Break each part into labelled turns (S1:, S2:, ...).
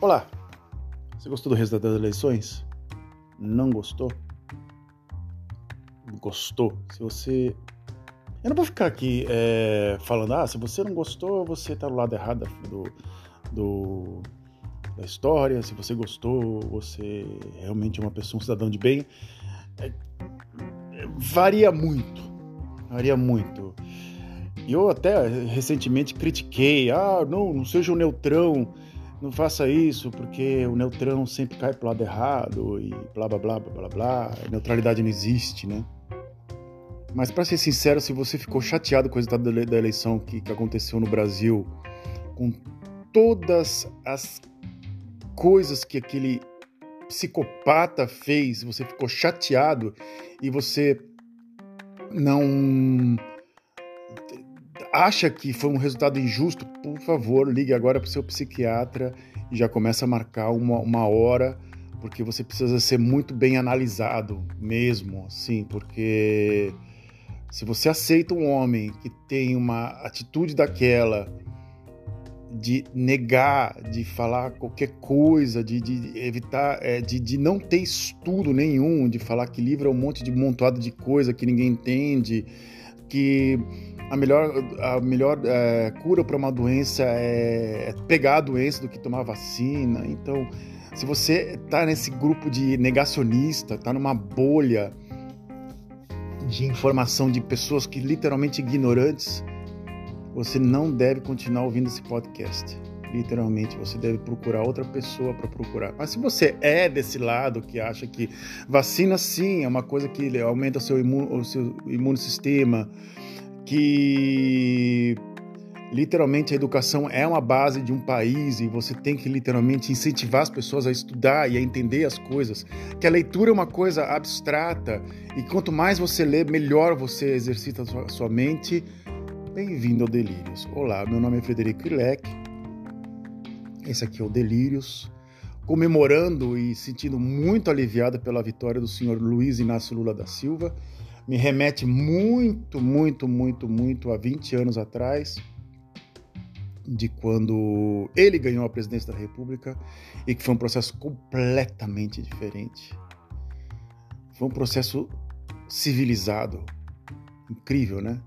S1: Olá! Você gostou do resultado das eleições? Não gostou? Gostou? Se você. Eu não vou ficar aqui é, falando, ah, se você não gostou, você tá do lado errado do, do, da história. Se você gostou, você realmente é uma pessoa, um cidadão de bem. É, varia muito. Varia muito. E eu até recentemente critiquei, ah, não, não seja um neutrão não faça isso porque o neutrão sempre cai pro lado errado e blá blá blá blá blá blá. Neutralidade não existe, né? Mas para ser sincero, se você ficou chateado com o resultado da eleição que, que aconteceu no Brasil, com todas as coisas que aquele psicopata fez, você ficou chateado e você não acha que foi um resultado injusto, por favor, ligue agora para o seu psiquiatra e já começa a marcar uma, uma hora, porque você precisa ser muito bem analisado mesmo, assim, porque se você aceita um homem que tem uma atitude daquela de negar, de falar qualquer coisa, de, de evitar, é, de, de não ter estudo nenhum, de falar que livro é um monte de montuado de coisa que ninguém entende, que a melhor, a melhor é, cura para uma doença é, é pegar a doença do que tomar vacina. Então, se você está nesse grupo de negacionista, está numa bolha de informação de pessoas que literalmente ignorantes, você não deve continuar ouvindo esse podcast. Literalmente, você deve procurar outra pessoa para procurar. Mas se você é desse lado que acha que vacina sim é uma coisa que aumenta o seu, imun, o seu imunossistema, que literalmente a educação é uma base de um país e você tem que literalmente incentivar as pessoas a estudar e a entender as coisas. Que a leitura é uma coisa abstrata e quanto mais você lê, melhor você exercita a sua, sua mente. Bem-vindo ao Delírios. Olá, meu nome é Frederico Ilek. Esse aqui é o Delírios. Comemorando e sentindo muito aliviado pela vitória do senhor Luiz Inácio Lula da Silva me remete muito, muito, muito, muito a 20 anos atrás, de quando ele ganhou a presidência da República e que foi um processo completamente diferente. Foi um processo civilizado, incrível, né?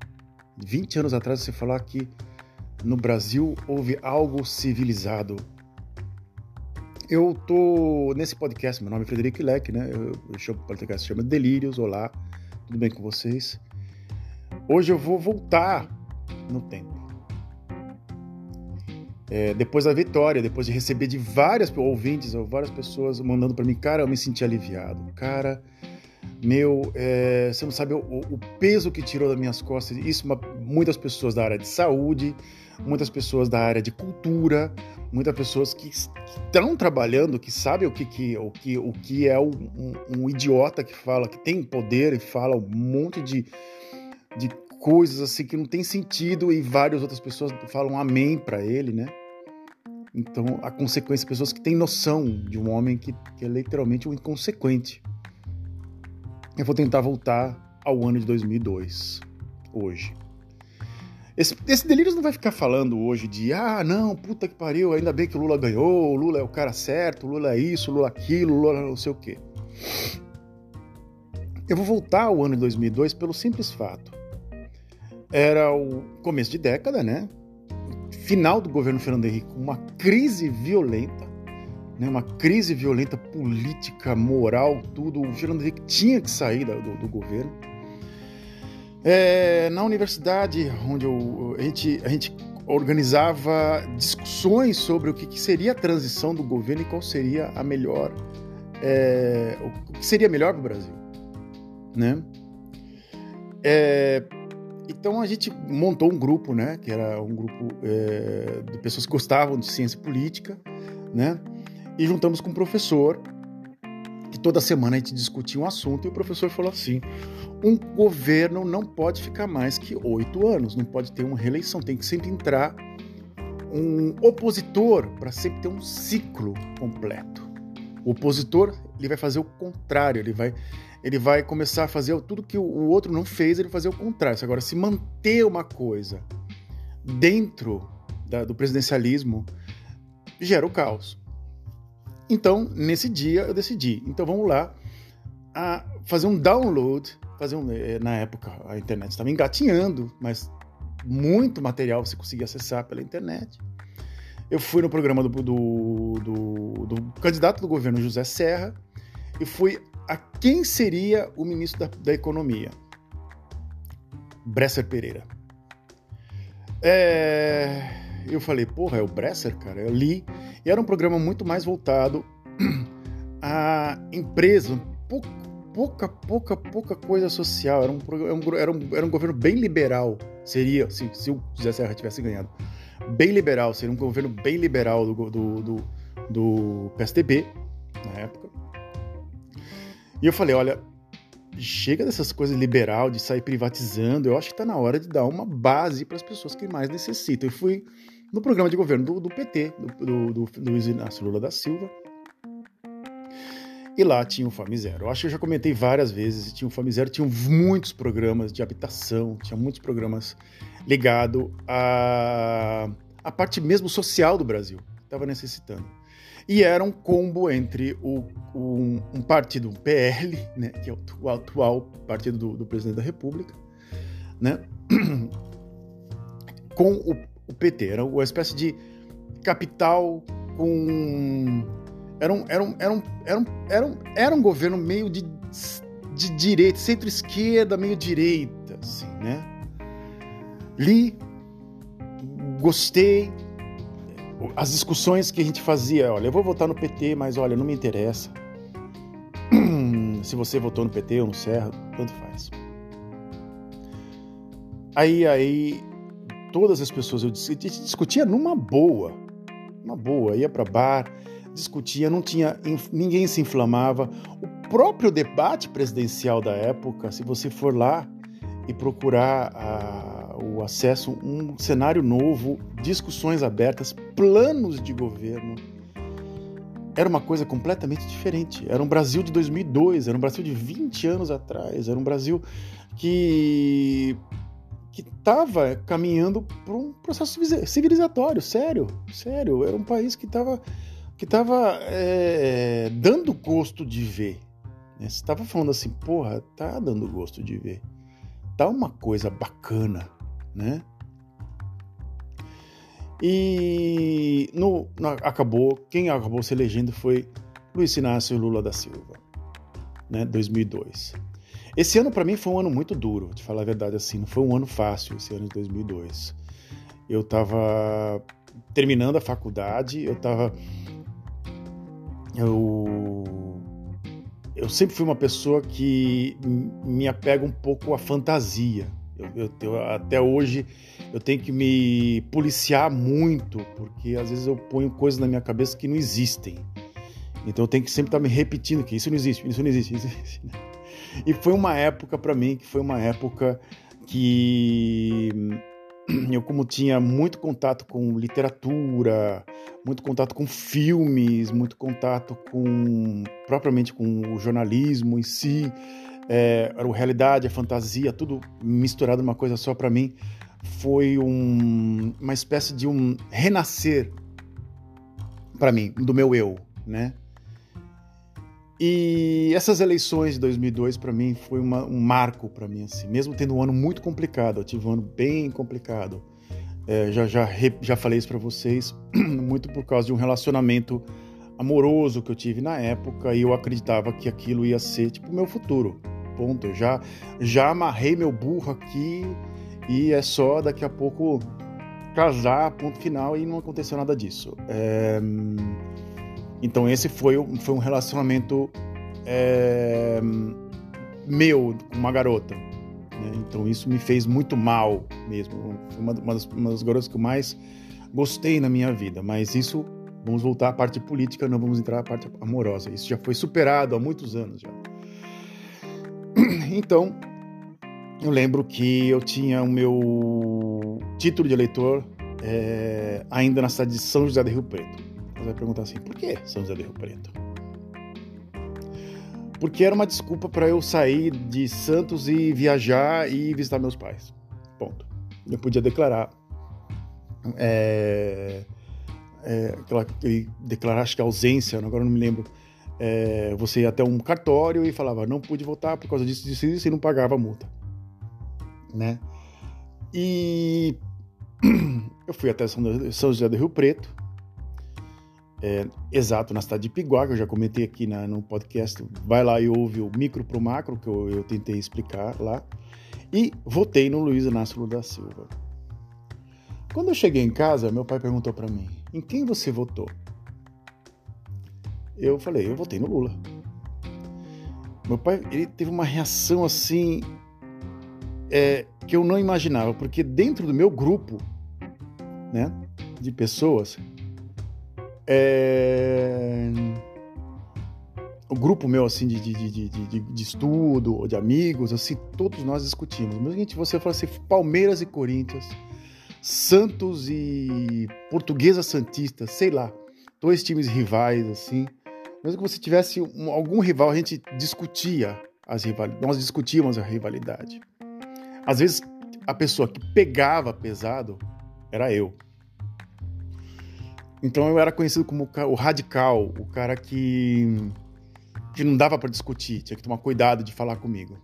S1: 20 anos atrás você falar que no Brasil houve algo civilizado. Eu tô nesse podcast, meu nome é Frederico Leck, né? Eu, eu o podcast chama Delírios, olá tudo bem com vocês? Hoje eu vou voltar no tempo. É, depois da vitória, depois de receber de várias ouvintes ou várias pessoas mandando para mim, cara, eu me senti aliviado. Cara, meu, é, você não sabe o, o, peso que tirou das minhas costas. Isso, uma, muitas pessoas da área de saúde, muitas pessoas da área de cultura, muitas pessoas que estão trabalhando, que sabem o que, que, o que, o que é um, um, um, idiota que fala, que tem poder e fala um monte de, de coisas assim que não tem sentido e várias outras pessoas falam amém para ele, né? Então, a consequência, pessoas que têm noção de um homem que, que é literalmente um inconsequente. Eu vou tentar voltar ao ano de 2002, hoje. Esse, esse Delírios não vai ficar falando hoje de ah, não, puta que pariu, ainda bem que o Lula ganhou, o Lula é o cara certo, o Lula é isso, o Lula é aquilo, o Lula não sei o quê. Eu vou voltar ao ano de 2002 pelo simples fato. Era o começo de década, né? Final do governo Fernando Henrique, uma crise violenta, né? uma crise violenta política, moral, tudo. O Fernando Henrique tinha que sair do, do governo é, na universidade, onde eu, a, gente, a gente organizava discussões sobre o que, que, seria a transição do governo e qual seria a melhor, é, o que seria melhor para o Brasil, né? É, então a gente montou um grupo, né? Que era um grupo é, de pessoas que gostavam de ciência política, né? E juntamos com um professor que toda semana a gente discutia um assunto e o professor falou assim: um governo não pode ficar mais que oito anos, não pode ter uma reeleição, tem que sempre entrar um opositor para sempre ter um ciclo completo. O opositor ele vai fazer o contrário, ele vai, ele vai começar a fazer tudo que o outro não fez, ele vai fazer o contrário. Agora, se manter uma coisa dentro da, do presidencialismo, gera o caos. Então, nesse dia, eu decidi. Então, vamos lá a fazer um download. Fazer um, eh, na época, a internet estava engatinhando, mas muito material você conseguia acessar pela internet. Eu fui no programa do, do, do, do candidato do governo José Serra e fui a quem seria o ministro da, da Economia. Bresser Pereira. É, eu falei, porra, é o Bresser, cara? Eu li. E era um programa muito mais voltado a empresa, pouca, pouca, pouca, pouca coisa social. Era um, era um, era um governo bem liberal. Seria, se, se o José Serra tivesse ganhado. Bem liberal, seria um governo bem liberal do, do, do, do PSDB, na época. E eu falei, olha, chega dessas coisas liberal, de sair privatizando, eu acho que está na hora de dar uma base para as pessoas que mais necessitam. Eu fui no programa de governo do, do PT, do, do, do Luiz Inácio Lula da Silva, e lá tinha o Fame Zero. Eu acho que eu já comentei várias vezes, tinha o Fame Zero, tinha muitos programas de habitação, tinha muitos programas ligados à, à parte mesmo social do Brasil, que estava necessitando. E era um combo entre o, o, um partido um PL, né, que é o atual partido do, do presidente da República, né, com o, o PT. Era uma espécie de capital com. Era um, era um, era um, era um, era um, era um governo meio de, de direita, centro-esquerda, meio direita, assim, né? Li, gostei, as discussões que a gente fazia, olha, eu vou votar no PT, mas olha, não me interessa. Se você votou no PT ou no Serra, tanto faz. Aí, aí, todas as pessoas, eu discutia numa boa, uma boa, ia para bar, discutia, não tinha, ninguém se inflamava. O próprio debate presidencial da época, se você for lá e procurar a o acesso, um cenário novo, discussões abertas, planos de governo. Era uma coisa completamente diferente. Era um Brasil de 2002, era um Brasil de 20 anos atrás, era um Brasil que que estava caminhando para um processo civilizatório, sério, sério. Era um país que estava que tava, é, dando gosto de ver. Né? Você estava falando assim, porra, tá dando gosto de ver. Tá uma coisa bacana né? E no, acabou, quem acabou se elegendo foi Luiz Inácio Lula da Silva, né? 2002. Esse ano para mim foi um ano muito duro, de falar a verdade assim, não foi um ano fácil esse ano de 2002. Eu estava terminando a faculdade, eu estava eu eu sempre fui uma pessoa que me apega um pouco à fantasia, eu, eu, até hoje eu tenho que me policiar muito, porque às vezes eu ponho coisas na minha cabeça que não existem. Então eu tenho que sempre estar me repetindo que isso não existe, isso não existe. Isso não existe. E foi uma época para mim que foi uma época que eu como tinha muito contato com literatura, muito contato com filmes, muito contato com propriamente com o jornalismo em si, é, a realidade, a fantasia, tudo misturado numa coisa só para mim, foi um, uma espécie de um renascer para mim, do meu eu, né? E essas eleições de 2002 para mim foi uma, um marco para mim, assim, mesmo tendo um ano muito complicado, eu tive um ano bem complicado. É, já, já, já falei isso para vocês, muito por causa de um relacionamento amoroso que eu tive na época e eu acreditava que aquilo ia ser tipo meu futuro ponto. Eu já, já amarrei meu burro aqui e é só daqui a pouco casar, ponto final, e não aconteceu nada disso. É... Então esse foi, foi um relacionamento é... meu com uma garota. Né? Então isso me fez muito mal mesmo. Foi uma, uma, das, uma das garotas que eu mais gostei na minha vida. Mas isso, vamos voltar à parte política, não vamos entrar à parte amorosa. Isso já foi superado há muitos anos já. Então, eu lembro que eu tinha o meu título de eleitor é, ainda na cidade de São José do Rio Preto. Você vai perguntar assim, por que São José do Rio Preto? Porque era uma desculpa para eu sair de Santos e viajar e visitar meus pais. Ponto. Eu podia declarar é, é, aquela, declarar, acho que ausência, agora não me lembro. É, você ia até um cartório e falava, não pude votar por causa disso, disso, disso, e não pagava a multa. Né? E eu fui até São José do Rio Preto, é, exato, na cidade de Piguá, que eu já comentei aqui na, no podcast. Vai lá e ouve o micro pro macro, que eu, eu tentei explicar lá. E votei no Luiz Inácio da Silva. Quando eu cheguei em casa, meu pai perguntou para mim: em quem você votou? Eu falei: eu votei no Lula. Meu pai ele teve uma reação assim é, que eu não imaginava, porque dentro do meu grupo, né, de pessoas, é... O grupo meu, assim, de, de, de, de, estudo, de amigos, assim, todos nós discutimos. Mas, gente, você fala assim, Palmeiras e Corinthians, Santos e Portuguesa Santista, sei lá, dois times rivais, assim. Mesmo que você tivesse um, algum rival, a gente discutia as rivalidades, nós discutíamos a rivalidade. Às vezes, a pessoa que pegava pesado era eu. Então eu era conhecido como o radical, o cara que, que não dava para discutir, tinha que tomar cuidado de falar comigo.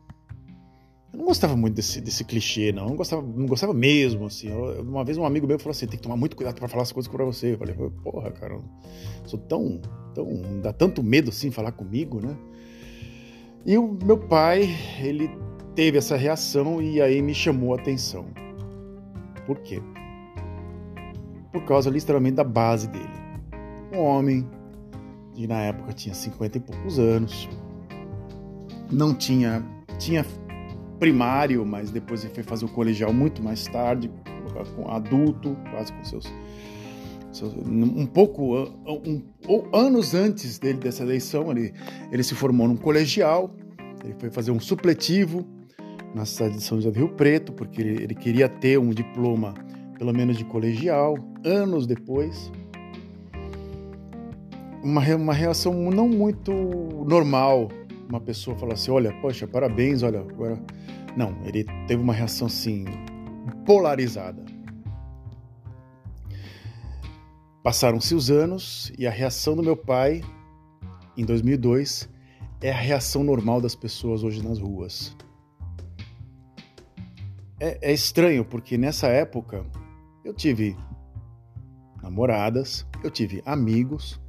S1: Eu não gostava muito desse, desse clichê, não. Eu não gostava, não gostava mesmo, assim. Eu, uma vez um amigo meu falou assim: tem que tomar muito cuidado para falar as coisas para você. Eu falei: porra, cara, eu sou tão, tão. dá tanto medo assim falar comigo, né? E o meu pai, ele teve essa reação e aí me chamou a atenção. Por quê? Por causa literalmente da base dele. Um homem que na época tinha 50 e poucos anos, não tinha tinha primário, mas depois ele foi fazer o colegial muito mais tarde, com adulto, quase com seus, um pouco um, anos antes dele dessa eleição, ele ele se formou num colegial, ele foi fazer um supletivo na cidade de São José do Rio Preto, porque ele, ele queria ter um diploma pelo menos de colegial, anos depois. Uma, uma reação não muito normal. Uma pessoa fala assim: olha, poxa, parabéns, olha, agora. Não, ele teve uma reação assim, polarizada. Passaram-se os anos e a reação do meu pai, em 2002, é a reação normal das pessoas hoje nas ruas. É, é estranho, porque nessa época eu tive namoradas, eu tive amigos.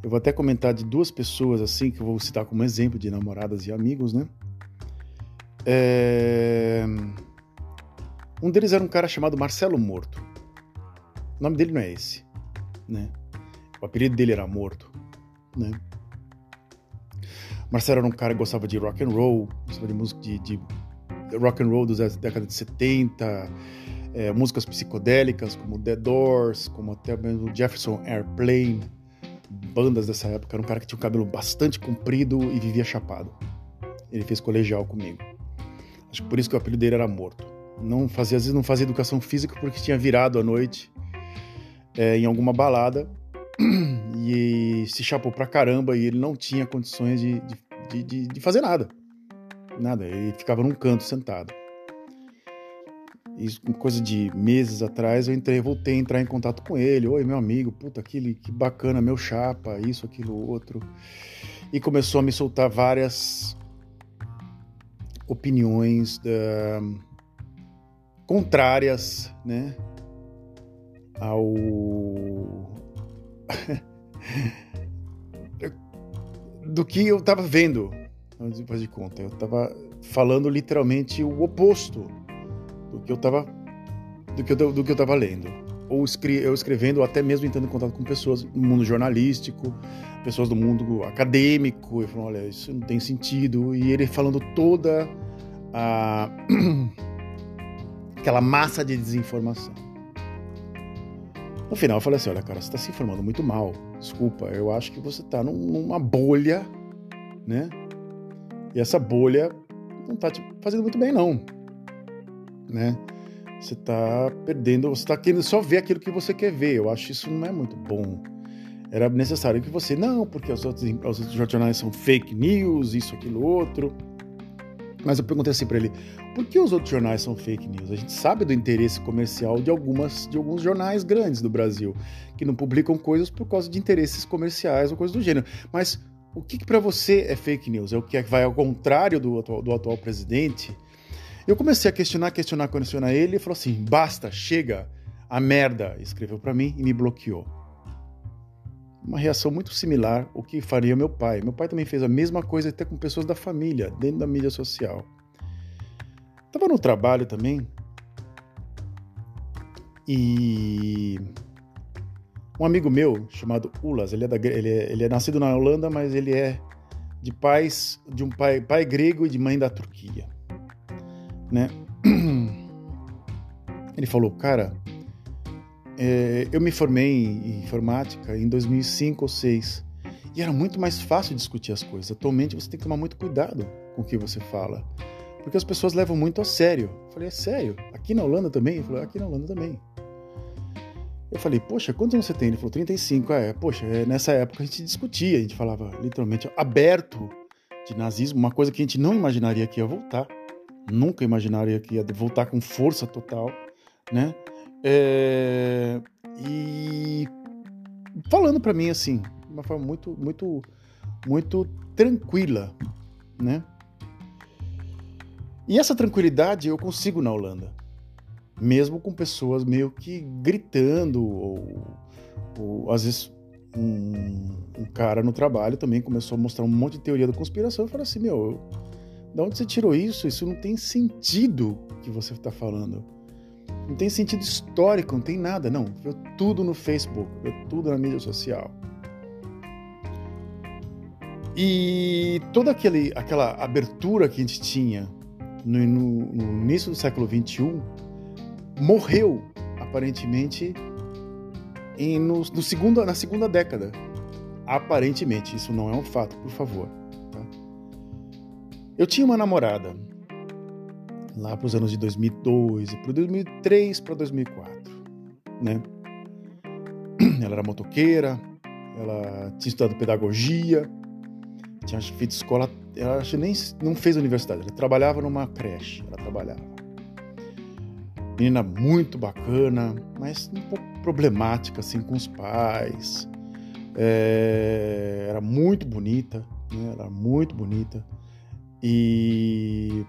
S1: Eu vou até comentar de duas pessoas assim que eu vou citar como exemplo de namoradas e amigos, né? É... Um deles era um cara chamado Marcelo Morto. O nome dele não é esse, né? O apelido dele era Morto, né? Marcelo era um cara que gostava de rock and roll, gostava de música de, de rock and roll dos décadas de 70, é, músicas psicodélicas como The Doors, como até mesmo Jefferson Airplane, bandas dessa época. Era um cara que tinha um cabelo bastante comprido e vivia chapado. Ele fez colegial comigo. Acho que por isso que o apelido dele era Morto. Não fazia, às vezes não fazia educação física porque tinha virado à noite é, em alguma balada e se chapou pra caramba e ele não tinha condições de, de, de, de fazer nada. Nada, ele ficava num canto sentado. Isso, coisa de meses atrás, eu entrei, voltei a entrar em contato com ele. Oi, meu amigo, puta, aquele, que bacana, meu chapa, isso, aquilo, outro. E começou a me soltar várias opiniões contrárias, né, ao do que eu tava vendo, depois de conta. Eu tava falando literalmente o oposto do que eu estava do que eu, do que eu tava lendo. Ou escre eu escrevendo ou até mesmo entrando em contato com pessoas do mundo jornalístico pessoas do mundo acadêmico e falando olha isso não tem sentido. E ele falando toda a aquela massa de desinformação. No final eu falei assim olha cara você está se informando muito mal. Desculpa eu acho que você está num, numa bolha né? E essa bolha não está te fazendo muito bem não né? Você está perdendo, você está querendo só ver aquilo que você quer ver. Eu acho isso não é muito bom. Era necessário que você, não, porque os outros, os outros jornais são fake news, isso, aquilo, outro. Mas eu perguntei assim para ele: por que os outros jornais são fake news? A gente sabe do interesse comercial de, algumas, de alguns jornais grandes do Brasil, que não publicam coisas por causa de interesses comerciais ou coisas do gênero. Mas o que, que para você é fake news? É o que vai ao contrário do atual, do atual presidente? Eu comecei a questionar, questionar, questionar ele e falou assim: basta, chega, a merda, escreveu para mim e me bloqueou. Uma reação muito similar ao que faria meu pai. Meu pai também fez a mesma coisa até com pessoas da família, dentro da mídia social. Tava no trabalho também e um amigo meu chamado Ulas, ele é, da, ele é, ele é nascido na Holanda, mas ele é de pais de um pai, pai grego e de mãe da Turquia, né? Ele falou, cara, é, eu me formei em informática em 2005 ou 2006 e era muito mais fácil discutir as coisas. Atualmente você tem que tomar muito cuidado com o que você fala, porque as pessoas levam muito a sério. Eu falei, é sério? Aqui na Holanda também? Ele falou, aqui na Holanda também. Eu falei, poxa, quantos anos você tem? Ele falou, 35. É, poxa, é, nessa época a gente discutia, a gente falava literalmente aberto de nazismo, uma coisa que a gente não imaginaria que ia voltar. Nunca imaginaria que ia voltar com força total, né? É, e falando para mim assim, de uma forma muito, muito, muito tranquila, né? E essa tranquilidade eu consigo na Holanda mesmo com pessoas meio que gritando, ou, ou às vezes um, um, cara no trabalho também começou a mostrar um monte de teoria da conspiração e falou assim: Meu, da onde você tirou isso? Isso não tem sentido que você está falando. Não tem sentido histórico, não tem nada, não. Viu tudo no Facebook, viu tudo na mídia social. E toda aquele, aquela abertura que a gente tinha no, no, no início do século XXI morreu, aparentemente, em, no, no segundo, na segunda década. Aparentemente, isso não é um fato, por favor. Eu tinha uma namorada lá para os anos de 2002, para 2003 para 2004, né? Ela era motoqueira, ela tinha estudado pedagogia, tinha feito escola, ela nem não fez universidade, ela trabalhava numa creche, ela trabalhava. Menina muito bacana, mas um pouco problemática assim com os pais. É, era muito bonita, né? era muito bonita. E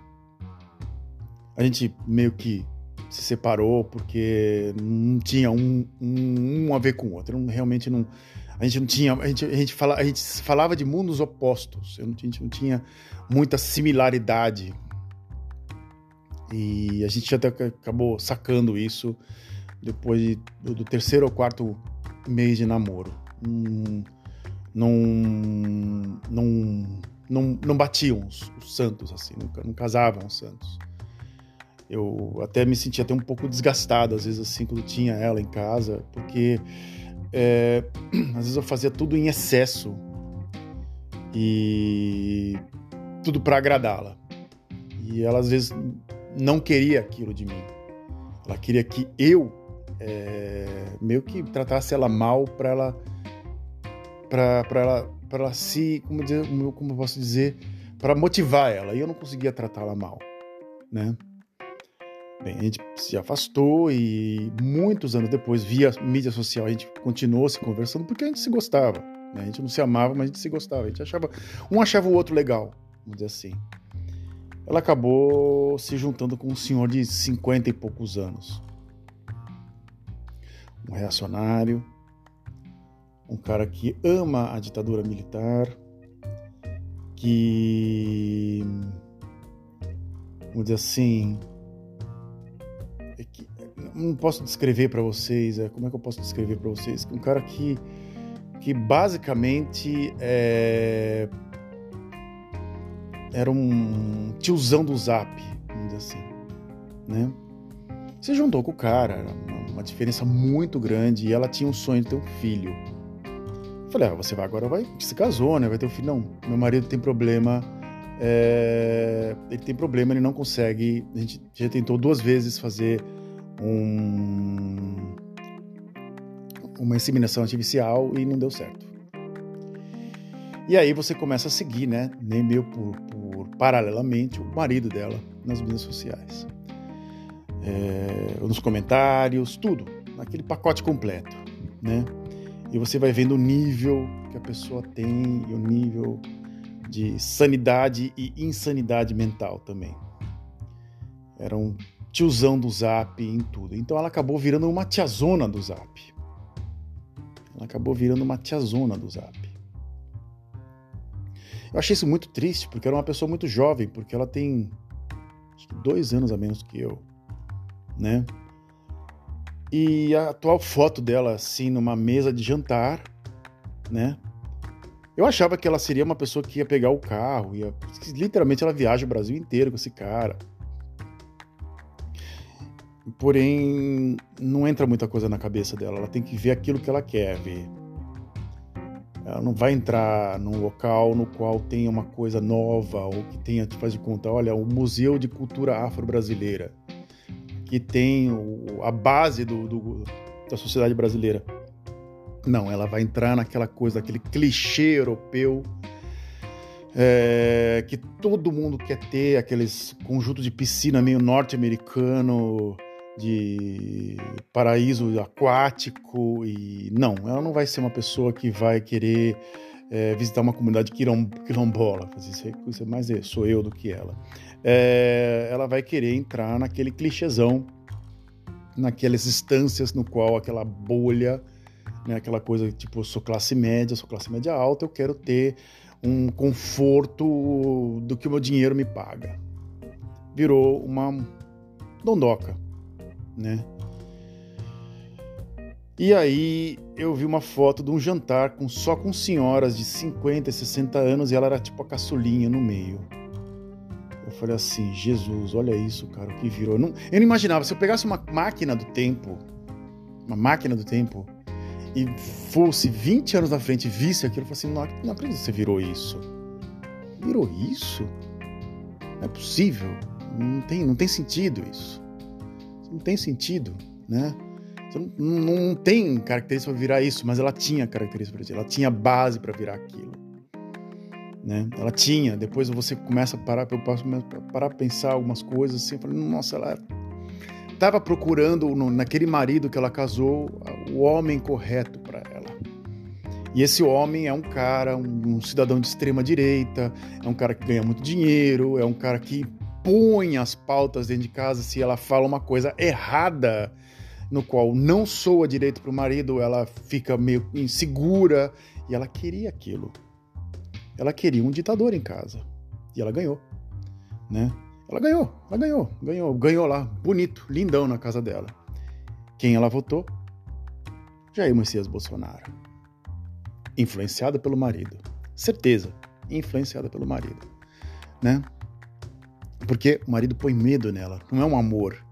S1: a gente meio que se separou porque não tinha um, um, um a ver com o outro. Realmente não. A gente não tinha. A gente, a gente, fala, a gente falava de mundos opostos. a gente não tinha muita similaridade e a gente até acabou sacando isso depois de, do, terceiro ou quarto mês de namoro. Não, não, não, não, não batiam os, os santos, assim, não, não casavam os santos. Eu até me sentia até um pouco desgastado, às vezes, assim, quando tinha ela em casa, porque é, às vezes eu fazia tudo em excesso e tudo para agradá-la. E ela, às vezes, não queria aquilo de mim. Ela queria que eu é, meio que tratasse ela mal para ela para ela para ela se como dizer, como posso dizer para motivar ela e eu não conseguia tratá-la mal, né? Bem, a gente se afastou e muitos anos depois, via mídia social, a gente continuou se conversando porque a gente se gostava. Né? A gente não se amava, mas a gente se gostava. A gente achava um achava o outro legal, vamos dizer assim ela acabou se juntando com um senhor de 50 e poucos anos. Um reacionário, um cara que ama a ditadura militar, que, vamos dizer assim, é que, não posso descrever para vocês, é, como é que eu posso descrever para vocês? Um cara que, que basicamente é, era um tiozão do zap, vamos dizer assim, né? Se juntou com o cara, era uma diferença muito grande, e ela tinha um sonho de ter um filho. Falei, ah, você vai agora, vai, se casou, né? Vai ter um filho. Não, meu marido tem problema, é, ele tem problema, ele não consegue. A gente já tentou duas vezes fazer um, uma inseminação artificial e não deu certo. E aí você começa a seguir, né, nem meio por, por paralelamente, o marido dela nas mídias sociais. É, nos comentários, tudo, naquele pacote completo, né? E você vai vendo o nível que a pessoa tem e o nível de sanidade e insanidade mental também. Era um tiozão do Zap em tudo. Então ela acabou virando uma tiazona do Zap. Ela acabou virando uma tiazona do Zap. Eu achei isso muito triste, porque era uma pessoa muito jovem, porque ela tem dois anos a menos que eu, né? E a atual foto dela, assim, numa mesa de jantar, né? Eu achava que ela seria uma pessoa que ia pegar o carro, ia... literalmente ela viaja o Brasil inteiro com esse cara. Porém, não entra muita coisa na cabeça dela, ela tem que ver aquilo que ela quer ver. Ela não vai entrar num local no qual tenha uma coisa nova ou que tenha, te faz de conta, olha, o Museu de Cultura Afro-Brasileira que tem o, a base do, do, da sociedade brasileira. Não, ela vai entrar naquela coisa, aquele clichê europeu é, que todo mundo quer ter, aqueles conjuntos de piscina meio norte-americano, de paraíso aquático e não, ela não vai ser uma pessoa que vai querer é, visitar uma comunidade quilombola, isso, isso é mais sou eu do que ela é, ela vai querer entrar naquele clichêzão, naquelas instâncias no qual aquela bolha, né, aquela coisa tipo, eu sou classe média, sou classe média alta, eu quero ter um conforto do que o meu dinheiro me paga. Virou uma dondoca, né? E aí eu vi uma foto de um jantar com só com senhoras de 50 e 60 anos e ela era tipo a caçulinha no meio. Eu falei assim, Jesus, olha isso, cara, o que virou. Eu não, eu não imaginava, se eu pegasse uma máquina do tempo, uma máquina do tempo, e fosse 20 anos na frente e visse aquilo, eu falei assim, não, não acredito que você virou isso. Virou isso? Não é possível. Não tem, não tem sentido isso. Não tem sentido, né? Não, não, tem característica para virar isso, mas ela tinha característica para isso. Ela tinha base para virar aquilo né? Ela tinha, depois você começa a parar, eu parar a pensar algumas coisas assim, falando, nossa, ela estava procurando no, naquele marido que ela casou o homem correto para ela. E esse homem é um cara, um, um cidadão de extrema direita, é um cara que ganha muito dinheiro, é um cara que põe as pautas dentro de casa se ela fala uma coisa errada no qual não soa direito para o marido, ela fica meio insegura e ela queria aquilo. Ela queria um ditador em casa. E ela ganhou, né? Ela ganhou, ela ganhou, ganhou, ganhou lá, bonito, lindão na casa dela. Quem ela votou? Jair Messias Bolsonaro. Influenciada pelo marido. Certeza, influenciada pelo marido, né? Porque o marido põe medo nela, não é um amor.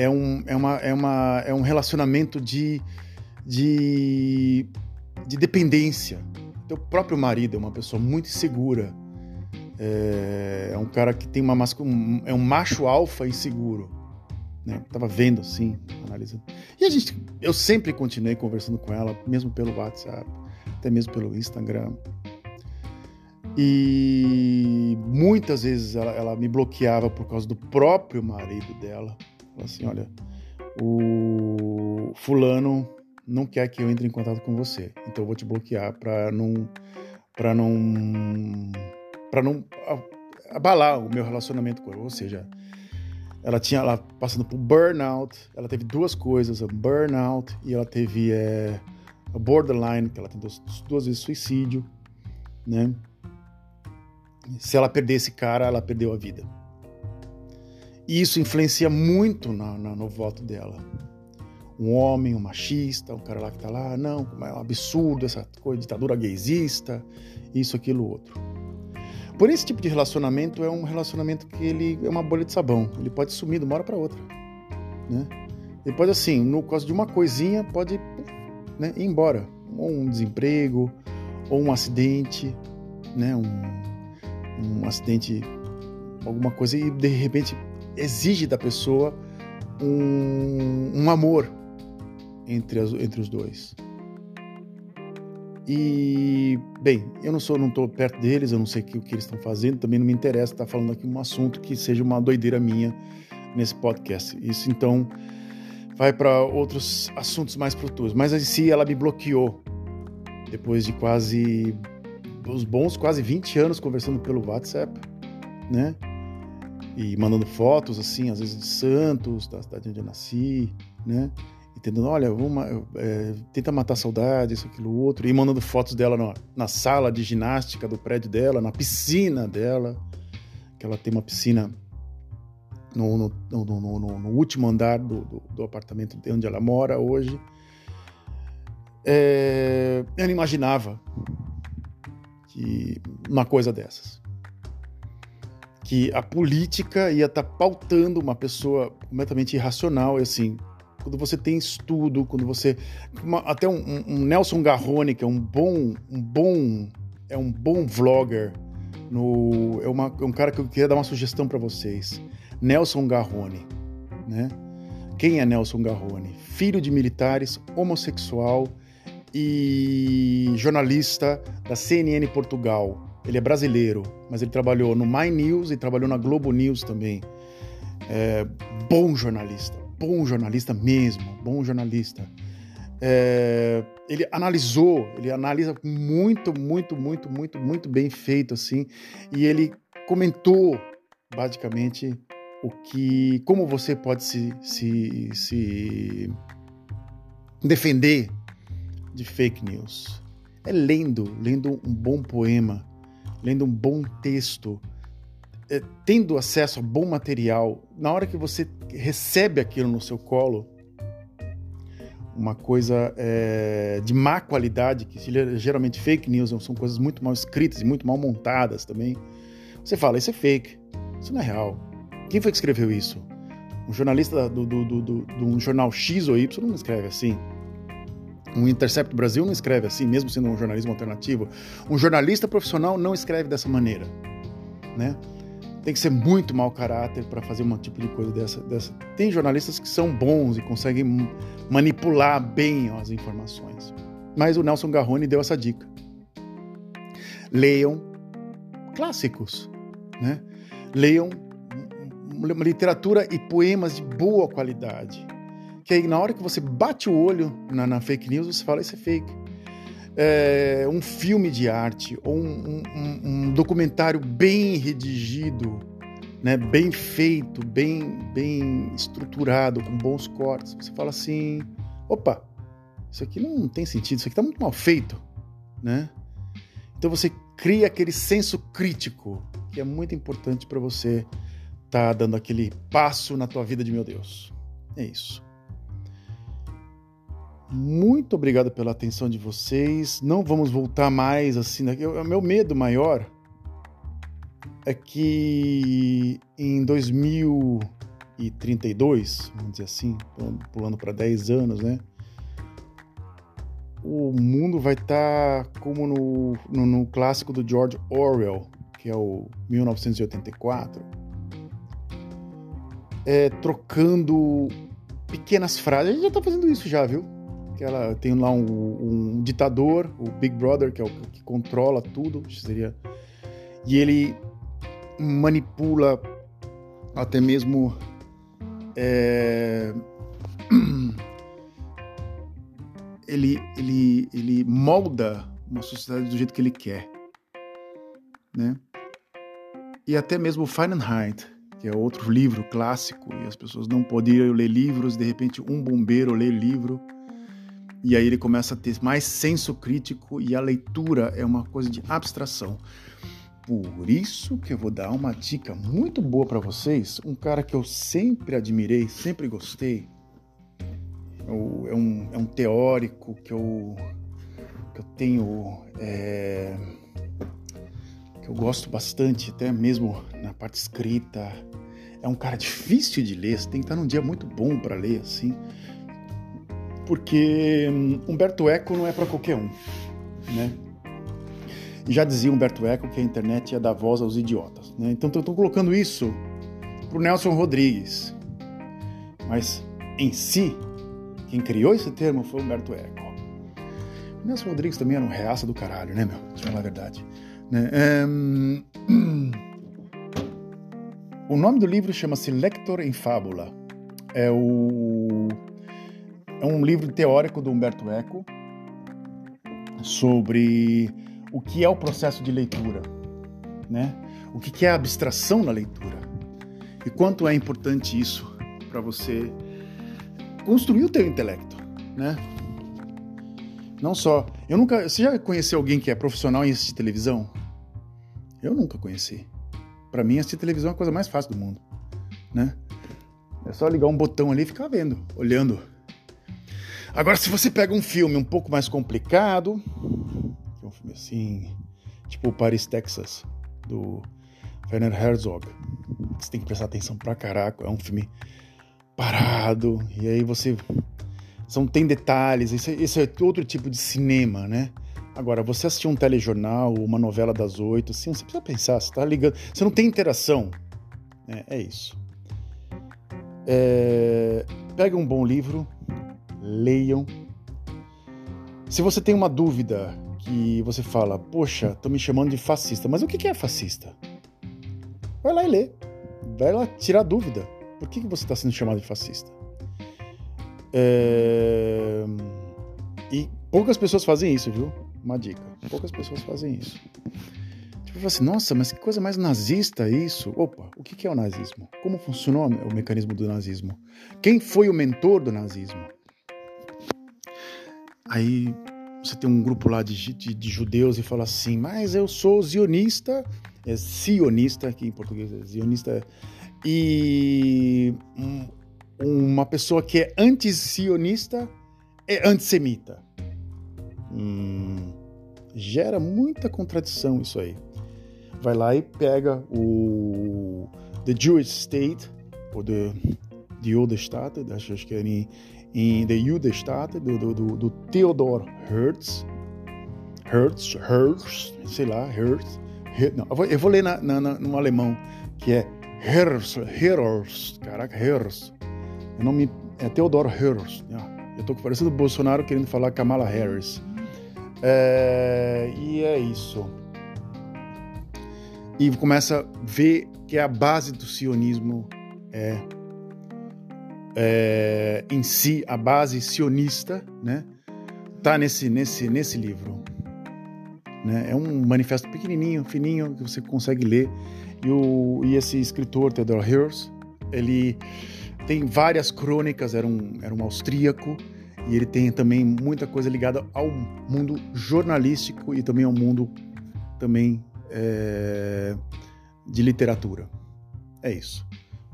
S1: É um, é uma, é uma, é um relacionamento de, de, de dependência, teu próprio marido é uma pessoa muito insegura. É, é um cara que tem uma um, é um macho alfa inseguro. Né? Tava vendo assim, analisando. E a gente, eu sempre continuei conversando com ela, mesmo pelo WhatsApp, até mesmo pelo Instagram. E muitas vezes ela, ela me bloqueava por causa do próprio marido dela. Assim, olha, o fulano não quer que eu entre em contato com você. Então eu vou te bloquear para não para não para não abalar o meu relacionamento com ela. Ou seja, ela tinha ela passando por burnout, ela teve duas coisas, burnout e ela teve é, borderline, que ela tentou duas vezes suicídio, né? Se ela perder esse cara, ela perdeu a vida. E isso influencia muito na, na, no voto dela um homem, um machista, um cara lá que tá lá, não, é um absurdo essa coisa, ditadura gaysista, isso, aquilo, outro. Por esse tipo de relacionamento é um relacionamento que ele é uma bolha de sabão, ele pode sumir de uma hora para outra, né? Ele pode assim, no caso de uma coisinha, pode né, ir embora, ou um desemprego, ou um acidente, né, um, um acidente, alguma coisa e de repente exige da pessoa um, um amor, entre, as, entre os dois. E, bem, eu não sou, não estou perto deles, eu não sei o que, o que eles estão fazendo, também não me interessa estar falando aqui um assunto que seja uma doideira minha nesse podcast. Isso então vai para outros assuntos mais frutuosos. Mas em si ela me bloqueou depois de quase os bons quase 20 anos conversando pelo WhatsApp, né? E mandando fotos assim, às vezes de Santos, da cidade onde eu nasci, né? E tentando, olha, vamos, é, tenta matar a saudade, isso, aquilo, outro, e mandando fotos dela na, na sala de ginástica do prédio dela, na piscina dela, que ela tem uma piscina no, no, no, no último andar do, do, do, apartamento onde ela mora hoje. É, eu não imaginava que uma coisa dessas. Que a política ia estar tá pautando uma pessoa completamente irracional, e assim, quando você tem estudo, quando você. Uma, até um, um, Nelson Garrone, que é um bom. Um bom é um bom vlogger. No, é, uma, é um cara que eu queria dar uma sugestão para vocês. Nelson Garrone, né? Quem é Nelson Garrone? Filho de militares, homossexual e jornalista da CNN Portugal. Ele é brasileiro, mas ele trabalhou no My News e trabalhou na Globo News também. É, bom jornalista, bom jornalista mesmo, bom jornalista. É, ele analisou, ele analisa muito, muito, muito, muito, muito bem feito assim, e ele comentou basicamente o que, como você pode se, se, se defender de fake news. É lendo, lendo um bom poema, lendo um bom texto, é, tendo acesso a bom material. Na hora que você recebe aquilo no seu colo, uma coisa é, de má qualidade, que geralmente fake news são coisas muito mal escritas e muito mal montadas também. Você fala, isso é fake, isso não é real quem foi que escreveu isso? Um jornalista do um jornal X ou Y não escreve assim. Um Intercept Brasil não escreve assim, mesmo sendo um jornalismo alternativo. Um jornalista profissional não escreve dessa maneira, né? Tem que ser muito mau caráter para fazer um tipo de coisa dessa, dessa. Tem jornalistas que são bons e conseguem manipular bem as informações. Mas o Nelson Garrone deu essa dica. Leiam clássicos, né? Leiam uma literatura e poemas de boa qualidade. Que aí, na hora que você bate o olho na, na fake news, você fala: Isso é fake. É, um filme de arte ou um, um, um, documentário bem redigido, né, bem feito, bem, bem estruturado, com bons cortes. Você fala assim: opa, isso aqui não tem sentido, isso aqui está muito mal feito. Né? Então você cria aquele senso crítico que é muito importante para você tá dando aquele passo na tua vida de meu Deus. É isso. Muito obrigado pela atenção de vocês. Não vamos voltar mais assim. O meu medo maior é que em 2032, vamos dizer assim, pulando para 10 anos, né? O mundo vai estar tá como no, no, no clássico do George Orwell, que é o 1984 é, trocando pequenas frases. A gente já tá fazendo isso já, viu? Que ela tem lá um, um ditador, o Big Brother, que é o que controla tudo, seria. E ele manipula até mesmo é, ele, ele, ele molda uma sociedade do jeito que ele quer, né? E até mesmo Fahrenheit, que é outro livro clássico, e as pessoas não podiam ler livros, de repente um bombeiro lê livro, e aí ele começa a ter mais senso crítico e a leitura é uma coisa de abstração. Por isso que eu vou dar uma dica muito boa para vocês, um cara que eu sempre admirei, sempre gostei, é um, é um teórico que eu, que eu tenho... É, que eu gosto bastante, até mesmo na parte escrita, é um cara difícil de ler, você tem que estar num dia muito bom para ler, assim. Porque hum, Humberto Eco não é para qualquer um, né? Já dizia Humberto Eco que a internet ia dar voz aos idiotas, né? Então eu estou colocando isso pro Nelson Rodrigues. Mas em si, quem criou esse termo foi Humberto Eco. Nelson Rodrigues também era um reaça do caralho, né, meu? Deixa eu falar a verdade. Né? Um... O nome do livro chama-se Lector em Fábula. É, o... é um livro teórico do Humberto Eco sobre o que é o processo de leitura, né? O que é a abstração na leitura e quanto é importante isso para você construir o teu intelecto, né? Não só. Eu nunca. Você já conheceu alguém que é profissional em assistir televisão? Eu nunca conheci. Para mim, assistir televisão é a coisa mais fácil do mundo, né? É só ligar um botão ali e ficar vendo, olhando. Agora, se você pega um filme um pouco mais complicado, é um filme assim, tipo Paris, Texas, do Werner Herzog, você tem que prestar atenção pra caraca. É um filme parado, e aí você são, tem detalhes, esse, esse é outro tipo de cinema, né? Agora, você assistir um telejornal, uma novela das oito, assim, você precisa pensar, você tá ligando, você não tem interação. É, é isso. É, pega um bom livro, leiam. Se você tem uma dúvida que você fala, poxa, estão me chamando de fascista, mas o que é fascista? Vai lá e lê. Vai lá tirar dúvida. Por que você está sendo chamado de fascista? É... E poucas pessoas fazem isso, viu? Uma dica. Poucas pessoas fazem isso. Tipo, assim, nossa, mas que coisa mais nazista isso? Opa, o que é o nazismo? Como funcionou o mecanismo do nazismo? Quem foi o mentor do nazismo? Aí você tem um grupo lá de, de, de judeus e fala assim, mas eu sou zionista, é sionista, aqui em português é zionista, e uma pessoa que é anti-sionista é antissemita. Hum, gera muita contradição isso aí. Vai lá e pega o The Jewish State, ou The, the Judestaat, acho que é em, em The Judestaat, do, do, do, do Theodor Hertz, Hertz, Hertz, sei lá, Hertz, Hertz não, eu, vou, eu vou ler na, na, na, no alemão, que é Hertz, Hertz, caraca, Hertz, o nome é Theodore Harris. Ah, eu tô parecendo o Bolsonaro querendo falar Kamala Harris. É, e é isso. E começa a ver que a base do sionismo é, é em si a base sionista, né? Tá nesse nesse nesse livro. Né? É um manifesto pequenininho, fininho que você consegue ler. E, o, e esse escritor Theodore Harris, ele tem várias crônicas, era um, era um austríaco, e ele tem também muita coisa ligada ao mundo jornalístico e também ao mundo também é, de literatura. É isso.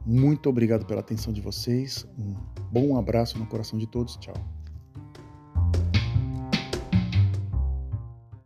S1: Muito obrigado pela atenção de vocês. Um bom abraço no coração de todos. Tchau.